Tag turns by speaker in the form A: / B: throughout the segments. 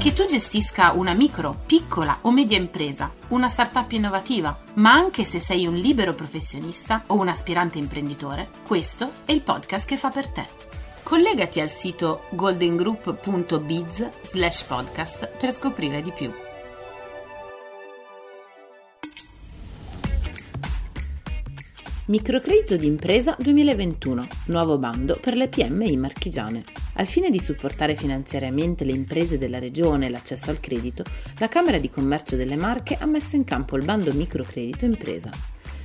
A: Che tu gestisca una micro, piccola o media impresa, una startup innovativa, ma anche se sei un libero professionista o un aspirante imprenditore, questo è il podcast che fa per te. Collegati al sito goldengroup.biz slash podcast per scoprire di più. Microcredito di impresa 2021, nuovo bando per le PMI marchigiane. Al fine di supportare finanziariamente le imprese della regione e l'accesso al credito, la Camera di Commercio delle Marche ha messo in campo il bando microcredito impresa.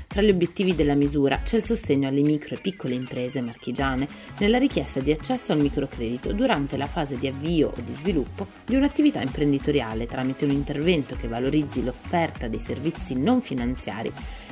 A: Tra gli obiettivi della misura c'è il sostegno alle micro e piccole imprese marchigiane nella richiesta di accesso al microcredito durante la fase di avvio o di sviluppo di un'attività imprenditoriale tramite un intervento che valorizzi l'offerta dei servizi non finanziari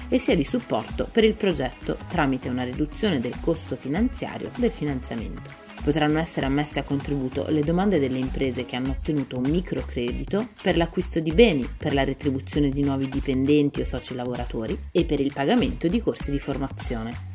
A: e sia di supporto per il progetto tramite una riduzione del costo finanziario del finanziamento. Potranno essere ammesse a contributo le domande delle imprese che hanno ottenuto un microcredito per l'acquisto di beni, per la retribuzione di nuovi dipendenti o soci lavoratori e per il pagamento di corsi di formazione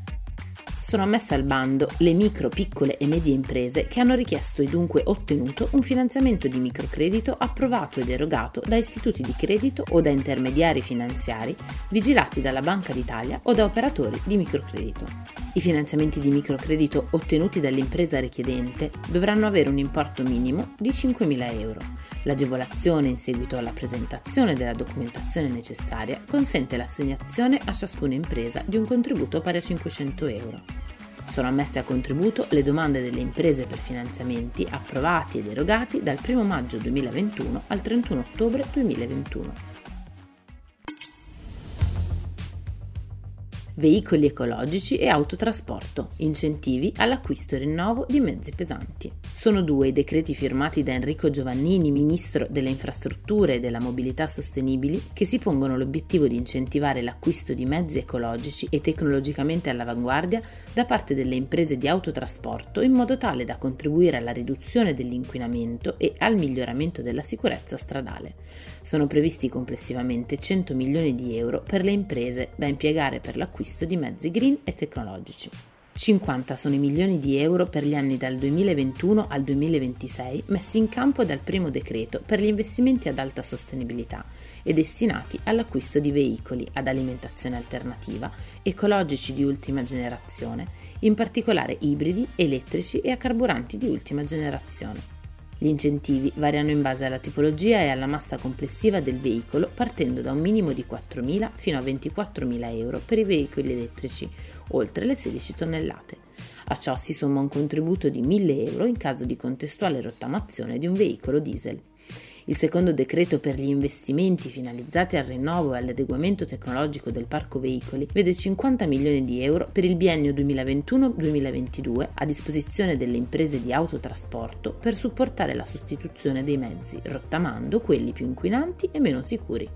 A: sono ammesse al bando le micro, piccole e medie imprese che hanno richiesto e dunque ottenuto un finanziamento di microcredito approvato ed erogato da istituti di credito o da intermediari finanziari vigilati dalla Banca d'Italia o da operatori di microcredito. I finanziamenti di microcredito ottenuti dall'impresa richiedente dovranno avere un importo minimo di 5.000 euro. L'agevolazione in seguito alla presentazione della documentazione necessaria consente l'assegnazione a ciascuna impresa di un contributo pari a 500 euro. Sono ammesse a contributo le domande delle imprese per finanziamenti approvati ed erogati dal 1 maggio 2021 al 31 ottobre 2021. Veicoli ecologici e autotrasporto, incentivi all'acquisto e rinnovo di mezzi pesanti. Sono due i decreti firmati da Enrico Giovannini, ministro delle infrastrutture e della mobilità sostenibili, che si pongono l'obiettivo di incentivare l'acquisto di mezzi ecologici e tecnologicamente all'avanguardia da parte delle imprese di autotrasporto in modo tale da contribuire alla riduzione dell'inquinamento e al miglioramento della sicurezza stradale. Sono previsti complessivamente 100 milioni di euro per le imprese da impiegare per l'acquisto l'acquisto di mezzi green e tecnologici. 50 sono i milioni di euro per gli anni dal 2021 al 2026 messi in campo dal primo decreto per gli investimenti ad alta sostenibilità e destinati all'acquisto di veicoli ad alimentazione alternativa, ecologici di ultima generazione, in particolare ibridi, elettrici e a carburanti di ultima generazione. Gli incentivi variano in base alla tipologia e alla massa complessiva del veicolo, partendo da un minimo di 4.000 fino a 24.000 euro per i veicoli elettrici, oltre le 16 tonnellate. A ciò si somma un contributo di 1.000 euro in caso di contestuale rottamazione di un veicolo diesel. Il secondo decreto per gli investimenti finalizzati al rinnovo e all'adeguamento tecnologico del parco veicoli vede 50 milioni di euro per il biennio 2021-2022 a disposizione delle imprese di autotrasporto per supportare la sostituzione dei mezzi, rottamando quelli più inquinanti e meno sicuri.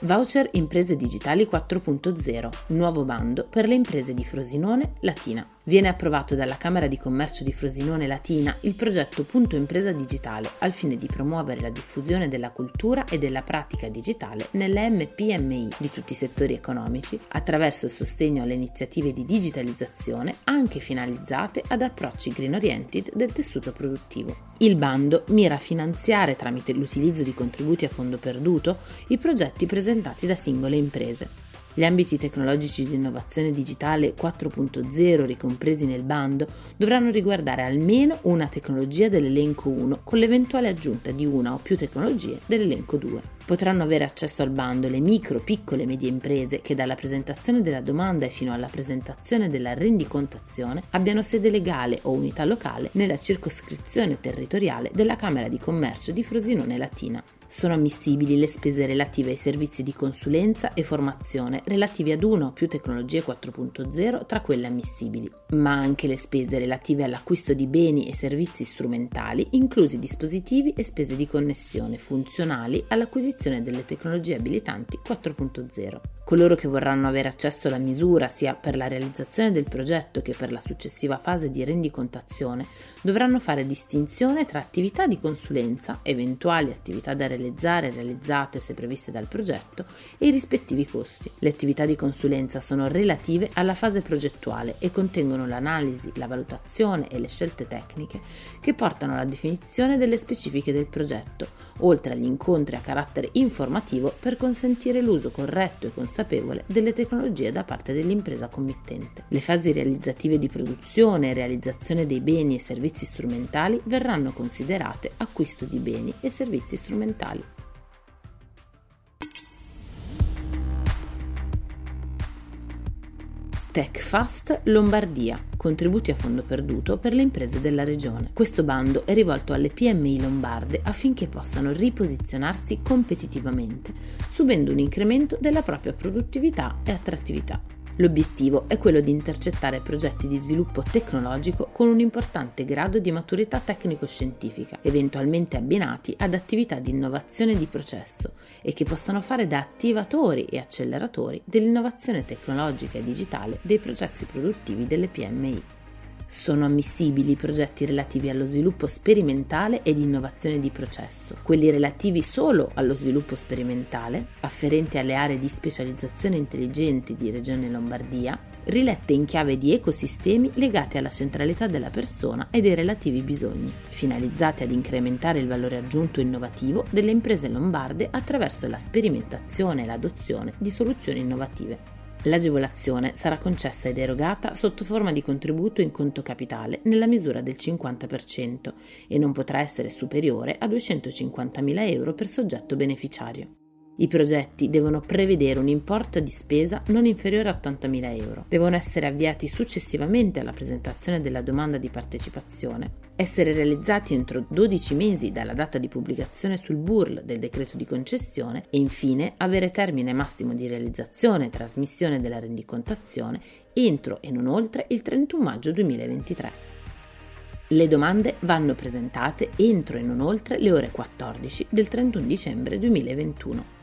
A: Voucher Imprese Digitali 4.0, nuovo bando per le imprese di Frosinone, Latina viene approvato dalla Camera di Commercio di Frosinone Latina il progetto Punto Impresa Digitale al fine di promuovere la diffusione della cultura e della pratica digitale nelle MPMI di tutti i settori economici attraverso il sostegno alle iniziative di digitalizzazione anche finalizzate ad approcci green oriented del tessuto produttivo. Il bando mira a finanziare tramite l'utilizzo di contributi a fondo perduto i progetti presentati da singole imprese. Gli ambiti tecnologici di innovazione digitale 4.0 ricompresi nel bando dovranno riguardare almeno una tecnologia dell'elenco 1 con l'eventuale aggiunta di una o più tecnologie dell'elenco 2. Potranno avere accesso al bando le micro, piccole e medie imprese che dalla presentazione della domanda e fino alla presentazione della rendicontazione abbiano sede legale o unità locale nella circoscrizione territoriale della Camera di Commercio di Frosinone Latina. Sono ammissibili le spese relative ai servizi di consulenza e formazione relativi ad una o più tecnologie 4.0 tra quelle ammissibili, ma anche le spese relative all'acquisto di beni e servizi strumentali, inclusi dispositivi e spese di connessione funzionali all'acquisizione delle tecnologie abilitanti 4.0. Coloro che vorranno avere accesso alla misura sia per la realizzazione del progetto che per la successiva fase di rendicontazione dovranno fare distinzione tra attività di consulenza, eventuali attività da realizzare realizzate se previste dal progetto e i rispettivi costi. Le attività di consulenza sono relative alla fase progettuale e contengono l'analisi, la valutazione e le scelte tecniche che portano alla definizione delle specifiche del progetto, oltre agli incontri a carattere informativo per consentire l'uso corretto e consapevole delle tecnologie da parte dell'impresa committente. Le fasi realizzative di produzione e realizzazione dei beni e servizi strumentali verranno considerate acquisto di beni e servizi strumentali. TechFast Lombardia, contributi a fondo perduto per le imprese della regione. Questo bando è rivolto alle PMI lombarde affinché possano riposizionarsi competitivamente, subendo un incremento della propria produttività e attrattività. L'obiettivo è quello di intercettare progetti di sviluppo tecnologico con un importante grado di maturità tecnico-scientifica, eventualmente abbinati ad attività di innovazione di processo e che possano fare da attivatori e acceleratori dell'innovazione tecnologica e digitale dei processi produttivi delle PMI. Sono ammissibili i progetti relativi allo sviluppo sperimentale e di innovazione di processo, quelli relativi solo allo sviluppo sperimentale, afferenti alle aree di specializzazione intelligente di Regione Lombardia, rilette in chiave di ecosistemi legati alla centralità della persona e dei relativi bisogni, finalizzati ad incrementare il valore aggiunto innovativo delle imprese lombarde attraverso la sperimentazione e l'adozione di soluzioni innovative. L'agevolazione sarà concessa ed erogata sotto forma di contributo in conto capitale nella misura del 50% e non potrà essere superiore a 250.000 euro per soggetto beneficiario. I progetti devono prevedere un importo di spesa non inferiore a 80.000 euro, devono essere avviati successivamente alla presentazione della domanda di partecipazione, essere realizzati entro 12 mesi dalla data di pubblicazione sul BURL del decreto di concessione e infine avere termine massimo di realizzazione e trasmissione della rendicontazione entro e non oltre il 31 maggio 2023. Le domande vanno presentate entro e non oltre le ore 14 del 31 dicembre 2021.